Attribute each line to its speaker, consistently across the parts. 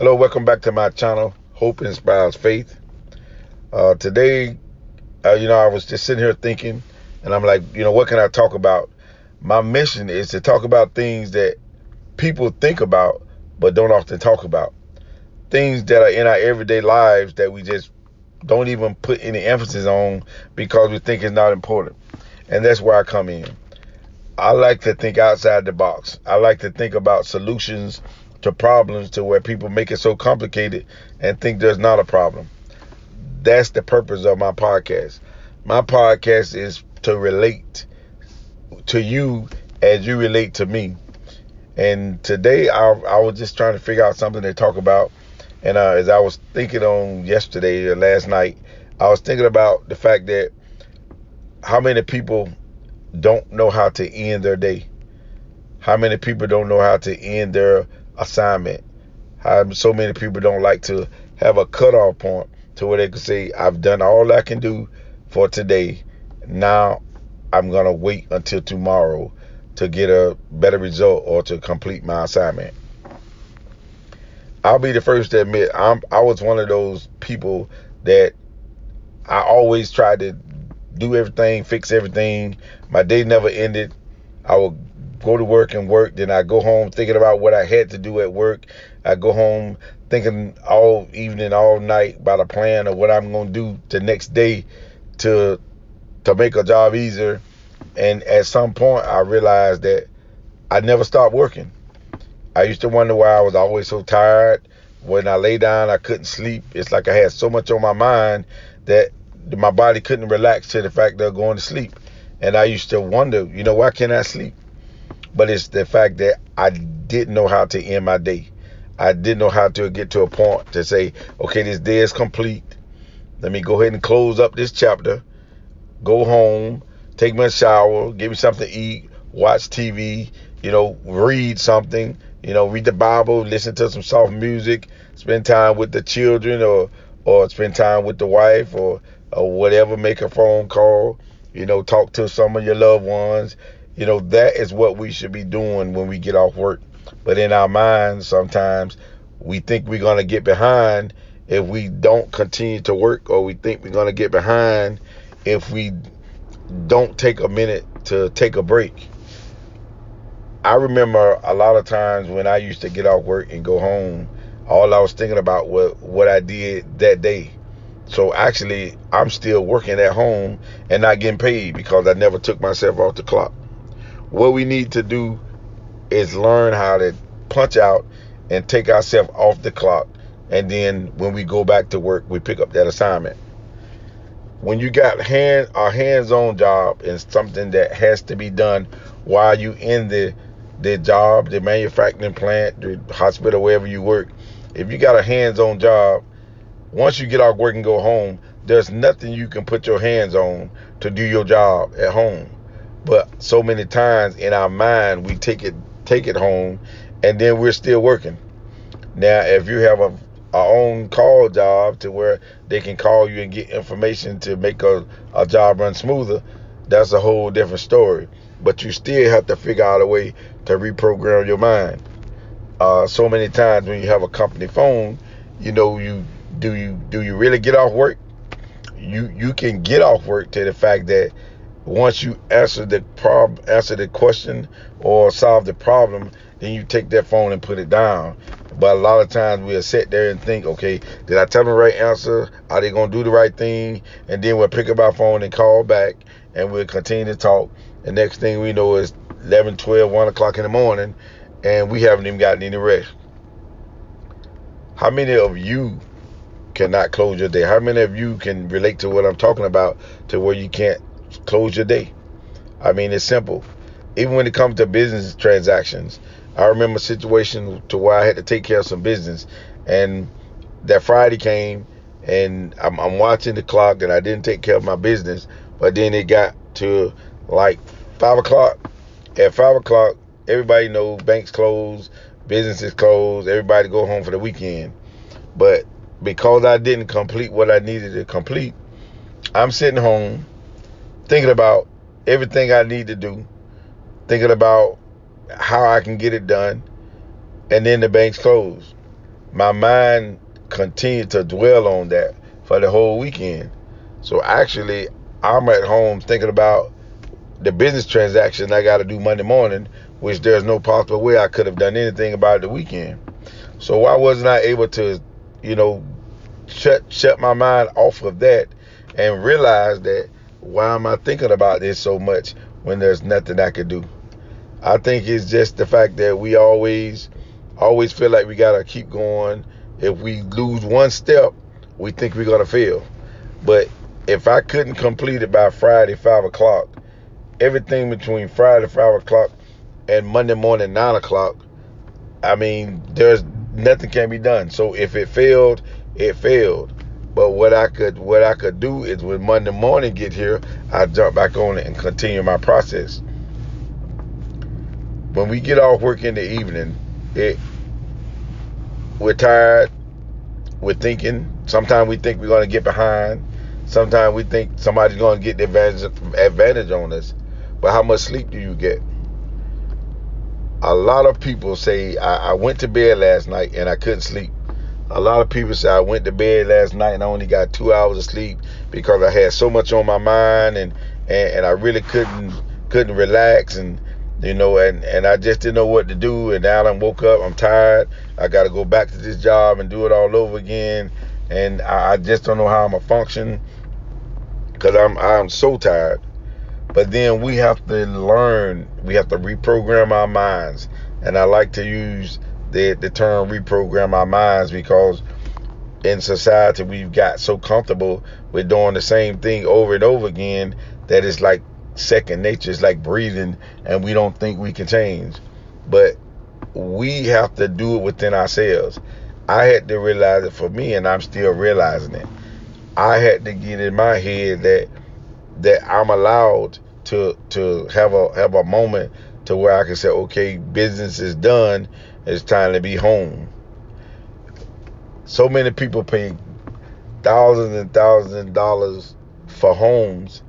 Speaker 1: Hello, welcome back to my channel, Hope Inspires Faith. Uh, today, uh, you know, I was just sitting here thinking, and I'm like, you know, what can I talk about? My mission is to talk about things that people think about but don't often talk about. Things that are in our everyday lives that we just don't even put any emphasis on because we think it's not important. And that's where I come in. I like to think outside the box. I like to think about solutions to problems to where people make it so complicated and think there's not a problem. That's the purpose of my podcast. My podcast is to relate to you as you relate to me. And today I, I was just trying to figure out something to talk about. And uh, as I was thinking on yesterday or last night, I was thinking about the fact that how many people don't know how to end their day. How many people don't know how to end their assignment. So many people don't like to have a cutoff point to where they can say, I've done all I can do for today. Now I'm going to wait until tomorrow to get a better result or to complete my assignment. I'll be the first to admit I'm I was one of those people that I always tried to do everything, fix everything. My day never ended. I would go to work and work. Then I go home thinking about what I had to do at work. I go home thinking all evening, all night about a plan of what I'm gonna do the next day to to make a job easier. And at some point, I realized that I never stopped working. I used to wonder why I was always so tired. When I lay down, I couldn't sleep. It's like I had so much on my mind that my body couldn't relax to the fact of going to sleep. And I used to wonder, you know, why can't I sleep? But it's the fact that I didn't know how to end my day. I didn't know how to get to a point to say, okay, this day is complete. Let me go ahead and close up this chapter, go home, take my shower, give me something to eat, watch TV, you know, read something, you know, read the Bible, listen to some soft music, spend time with the children or or spend time with the wife or or whatever, make a phone call, you know, talk to some of your loved ones, you know, that is what we should be doing when we get off work. But in our minds, sometimes we think we're going to get behind if we don't continue to work, or we think we're going to get behind if we don't take a minute to take a break. I remember a lot of times when I used to get off work and go home, all I was thinking about was what I did that day. So actually, I'm still working at home and not getting paid because I never took myself off the clock. What we need to do is learn how to punch out and take ourselves off the clock. And then when we go back to work, we pick up that assignment. When you got hand a hands-on job and something that has to be done while you in the the job, the manufacturing plant, the hospital, wherever you work, if you got a hands-on job, once you get off work and go home, there's nothing you can put your hands on to do your job at home. But so many times in our mind, we take it take it home, and then we're still working. Now, if you have a own call job to where they can call you and get information to make a, a job run smoother, that's a whole different story. But you still have to figure out a way to reprogram your mind. Uh, so many times when you have a company phone, you know, you do you do you really get off work? You you can get off work to the fact that once you answer the problem, answer the question or solve the problem, then you take that phone and put it down. But a lot of times we'll sit there and think, okay, did I tell them the right answer? Are they gonna do the right thing? And then we'll pick up our phone and call back and we'll continue to talk. The next thing we know is 11, 12, 1 o'clock in the morning and we haven't even gotten any rest. How many of you cannot close your day? How many of you can relate to what I'm talking about to where you can't close your day. I mean, it's simple. Even when it comes to business transactions, I remember a situation to where I had to take care of some business, and that Friday came, and I'm, I'm watching the clock, and I didn't take care of my business. But then it got to like five o'clock. At five o'clock, everybody knows banks closed, businesses closed, everybody go home for the weekend. But because I didn't complete what I needed to complete, I'm sitting home thinking about everything I need to do, thinking about how I can get it done, and then the bank's closed. my mind continued to dwell on that for the whole weekend. So actually, I'm at home thinking about the business transaction I got to do Monday morning, which there's no possible way I could have done anything about the weekend. So why wasn't I able to, you know, shut shut my mind off of that and realize that why am I thinking about this so much when there's nothing I could do? I think it's just the fact that we always always feel like we gotta keep going. If we lose one step, we think we're gonna fail. But if I couldn't complete it by Friday five o'clock, everything between Friday five o'clock and Monday morning nine o'clock, I mean, there's nothing can be done. So if it failed, it failed. But what I could what I could do is when Monday morning get here, I jump back on it and continue my process. When we get off work in the evening, it we're tired, we're thinking. Sometimes we think we're gonna get behind. Sometimes we think somebody's gonna get the advantage advantage on us. But how much sleep do you get? A lot of people say I, I went to bed last night and I couldn't sleep. A lot of people say I went to bed last night and I only got two hours of sleep because I had so much on my mind and, and, and I really couldn't couldn't relax and you know and, and I just didn't know what to do and now I'm woke up, I'm tired, I gotta go back to this job and do it all over again and I, I just don't know how I'm gonna function because I'm I'm so tired. But then we have to learn, we have to reprogram our minds. And I like to use the, the term reprogram our minds because in society we've got so comfortable with doing the same thing over and over again that it's like second nature. It's like breathing and we don't think we can change. But we have to do it within ourselves. I had to realize it for me and I'm still realizing it. I had to get in my head that that I'm allowed to to have a have a moment to where I can say, okay, business is done it's time to be home. So many people pay thousands and thousands of dollars for homes,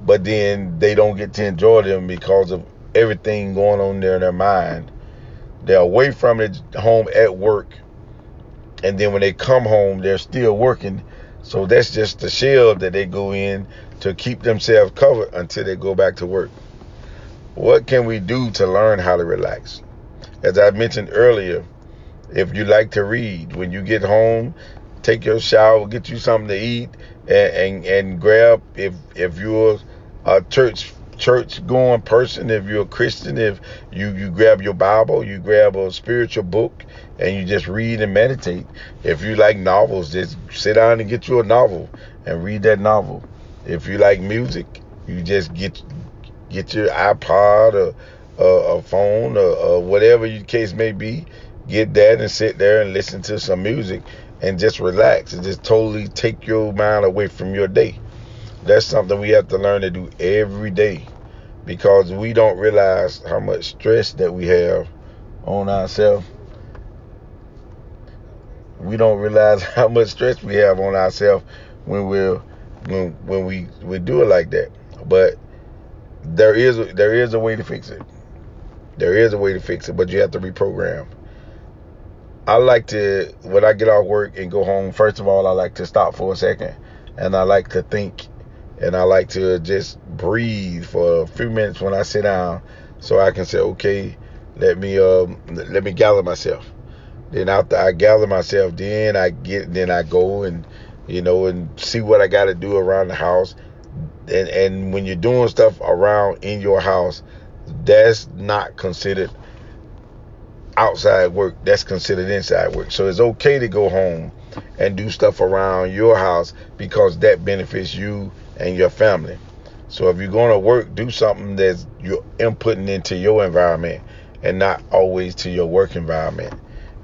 Speaker 1: but then they don't get to enjoy them because of everything going on there in their mind. They're away from the home at work, and then when they come home, they're still working. So that's just the shell that they go in to keep themselves covered until they go back to work. What can we do to learn how to relax? As I mentioned earlier, if you like to read, when you get home, take your shower, get you something to eat, and and, and grab if if you're a church church going person, if you're a Christian, if you you grab your Bible, you grab a spiritual book, and you just read and meditate. If you like novels, just sit down and get you a novel and read that novel. If you like music, you just get get your iPod or a, phone or, or whatever your case may be, get that and sit there and listen to some music and just relax and just totally take your mind away from your day. That's something we have to learn to do every day because we don't realize how much stress that we have on ourselves. We don't realize how much stress we have on ourselves when we're when when we we do it like that. But there is there is a way to fix it. There is a way to fix it, but you have to reprogram. I like to, when I get off work and go home, first of all, I like to stop for a second and I like to think and I like to just breathe for a few minutes when I sit down so I can say, okay, let me um let me gather myself. Then after I gather myself, then I get then I go and you know and see what I got to do around the house. And and when you're doing stuff around in your house, that's not considered outside work. That's considered inside work. So it's okay to go home and do stuff around your house because that benefits you and your family. So if you're going to work, do something that you're inputting into your environment and not always to your work environment.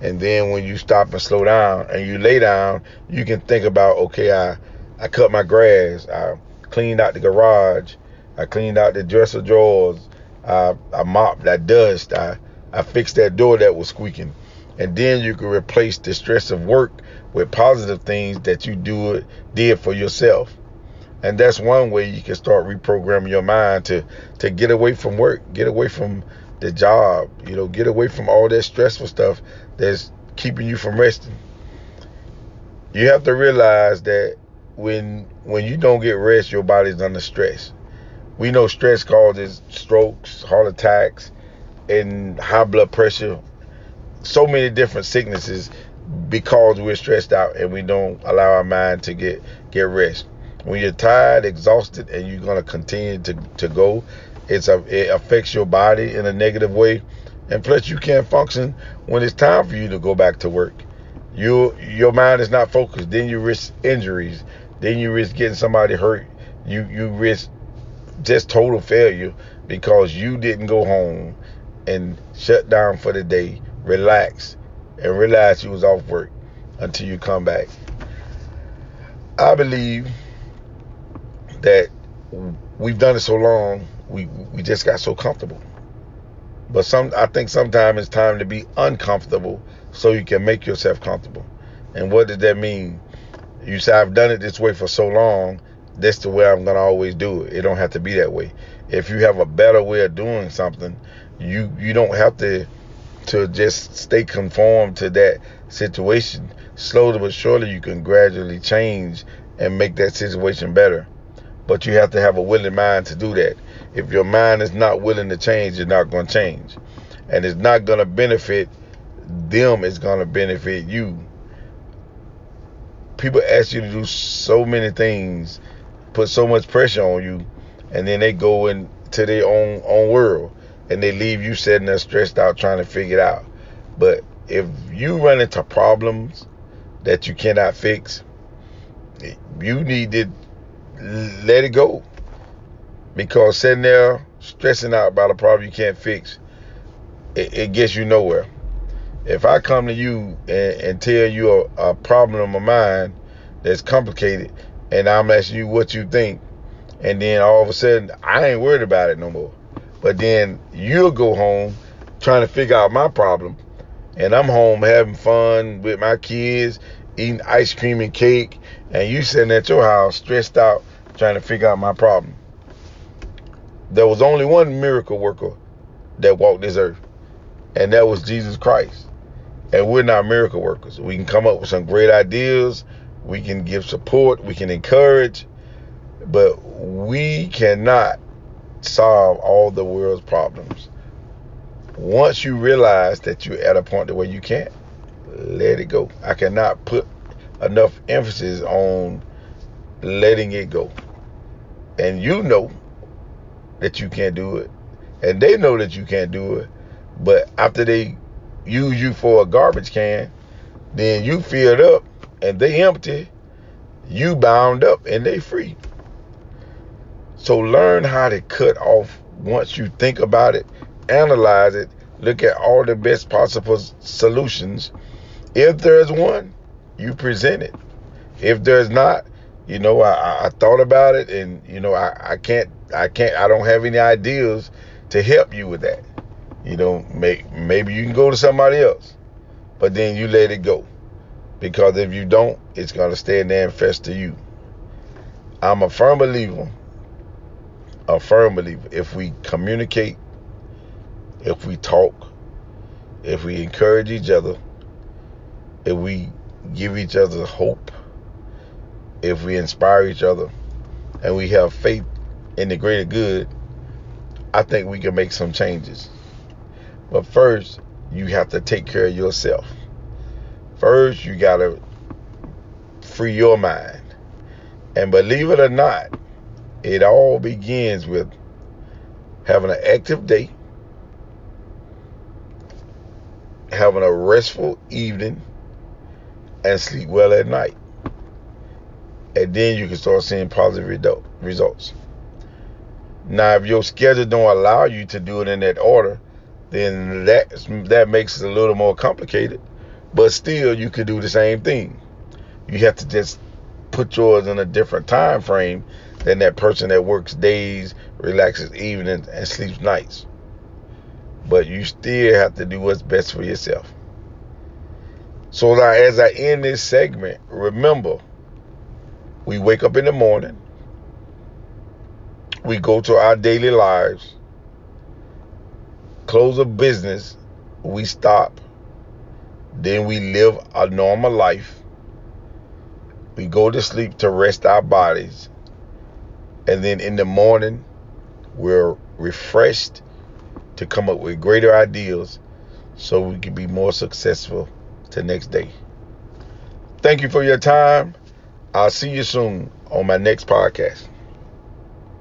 Speaker 1: And then when you stop and slow down and you lay down, you can think about, okay, I, I cut my grass, I cleaned out the garage, I cleaned out the dresser drawers, I, I mopped that dust. I, I fixed that door that was squeaking. And then you can replace the stress of work with positive things that you do it did for yourself. And that's one way you can start reprogramming your mind to to get away from work, get away from the job, you know, get away from all that stressful stuff that's keeping you from resting. You have to realize that when when you don't get rest, your body's under stress. We know stress causes strokes, heart attacks, and high blood pressure. So many different sicknesses because we're stressed out and we don't allow our mind to get get rest. When you're tired, exhausted, and you're gonna continue to, to go, it's a, it affects your body in a negative way, and plus you can't function when it's time for you to go back to work. You your mind is not focused. Then you risk injuries. Then you risk getting somebody hurt. You you risk just total failure because you didn't go home and shut down for the day, relax, and realize you was off work until you come back. I believe that we've done it so long, we we just got so comfortable. But some I think sometimes it's time to be uncomfortable so you can make yourself comfortable. And what does that mean? You say I've done it this way for so long, that's the way I'm gonna always do it. It don't have to be that way. If you have a better way of doing something, you you don't have to to just stay conformed to that situation. Slowly but surely you can gradually change and make that situation better. But you have to have a willing mind to do that. If your mind is not willing to change, you're not going to change. And it's not going to benefit them, it's going to benefit you. People ask you to do so many things, put so much pressure on you, and then they go into their own own world and they leave you sitting there stressed out trying to figure it out. But if you run into problems that you cannot fix, you need to let it go. Because sitting there stressing out about a problem you can't fix, it, it gets you nowhere. If I come to you and, and tell you a, a problem of mine that's complicated, and I'm asking you what you think, and then all of a sudden I ain't worried about it no more. But then you'll go home trying to figure out my problem, and I'm home having fun with my kids, eating ice cream and cake, and you sitting at your house stressed out trying to figure out my problem. There was only one miracle worker that walked this earth, and that was Jesus Christ. And we're not miracle workers. We can come up with some great ideas, we can give support, we can encourage, but we cannot solve all the world's problems. Once you realize that you're at a point where you can't, let it go. I cannot put enough emphasis on letting it go. And you know that you can't do it. And they know that you can't do it. But after they use you for a garbage can, then you filled up and they empty, you bound up and they free. So learn how to cut off once you think about it, analyze it, look at all the best possible solutions. If there's one, you present it. If there's not, you know, I, I thought about it and you know, I, I can't I can't I don't have any ideas to help you with that. You know, make maybe you can go to somebody else. But then you let it go. Because if you don't, it's gonna stay there and fester you. I'm a firm believer a firm believer. If we communicate, if we talk, if we encourage each other, if we give each other hope, if we inspire each other, and we have faith in the greater good, I think we can make some changes. But first, you have to take care of yourself. First, you got to free your mind. And believe it or not, it all begins with having an active day, having a restful evening, and sleep well at night. And then you can start seeing positive results. Now, if your schedule don't allow you to do it in that order, then that that makes it a little more complicated. But still, you can do the same thing. You have to just put yours in a different time frame than that person that works days, relaxes evenings, and sleeps nights. But you still have to do what's best for yourself. So now, as I end this segment, remember, we wake up in the morning, we go to our daily lives, close a business, we stop, Then we live a normal life. We go to sleep to rest our bodies. And then in the morning, we're refreshed to come up with greater ideas so we can be more successful the next day. Thank you for your time. I'll see you soon on my next podcast.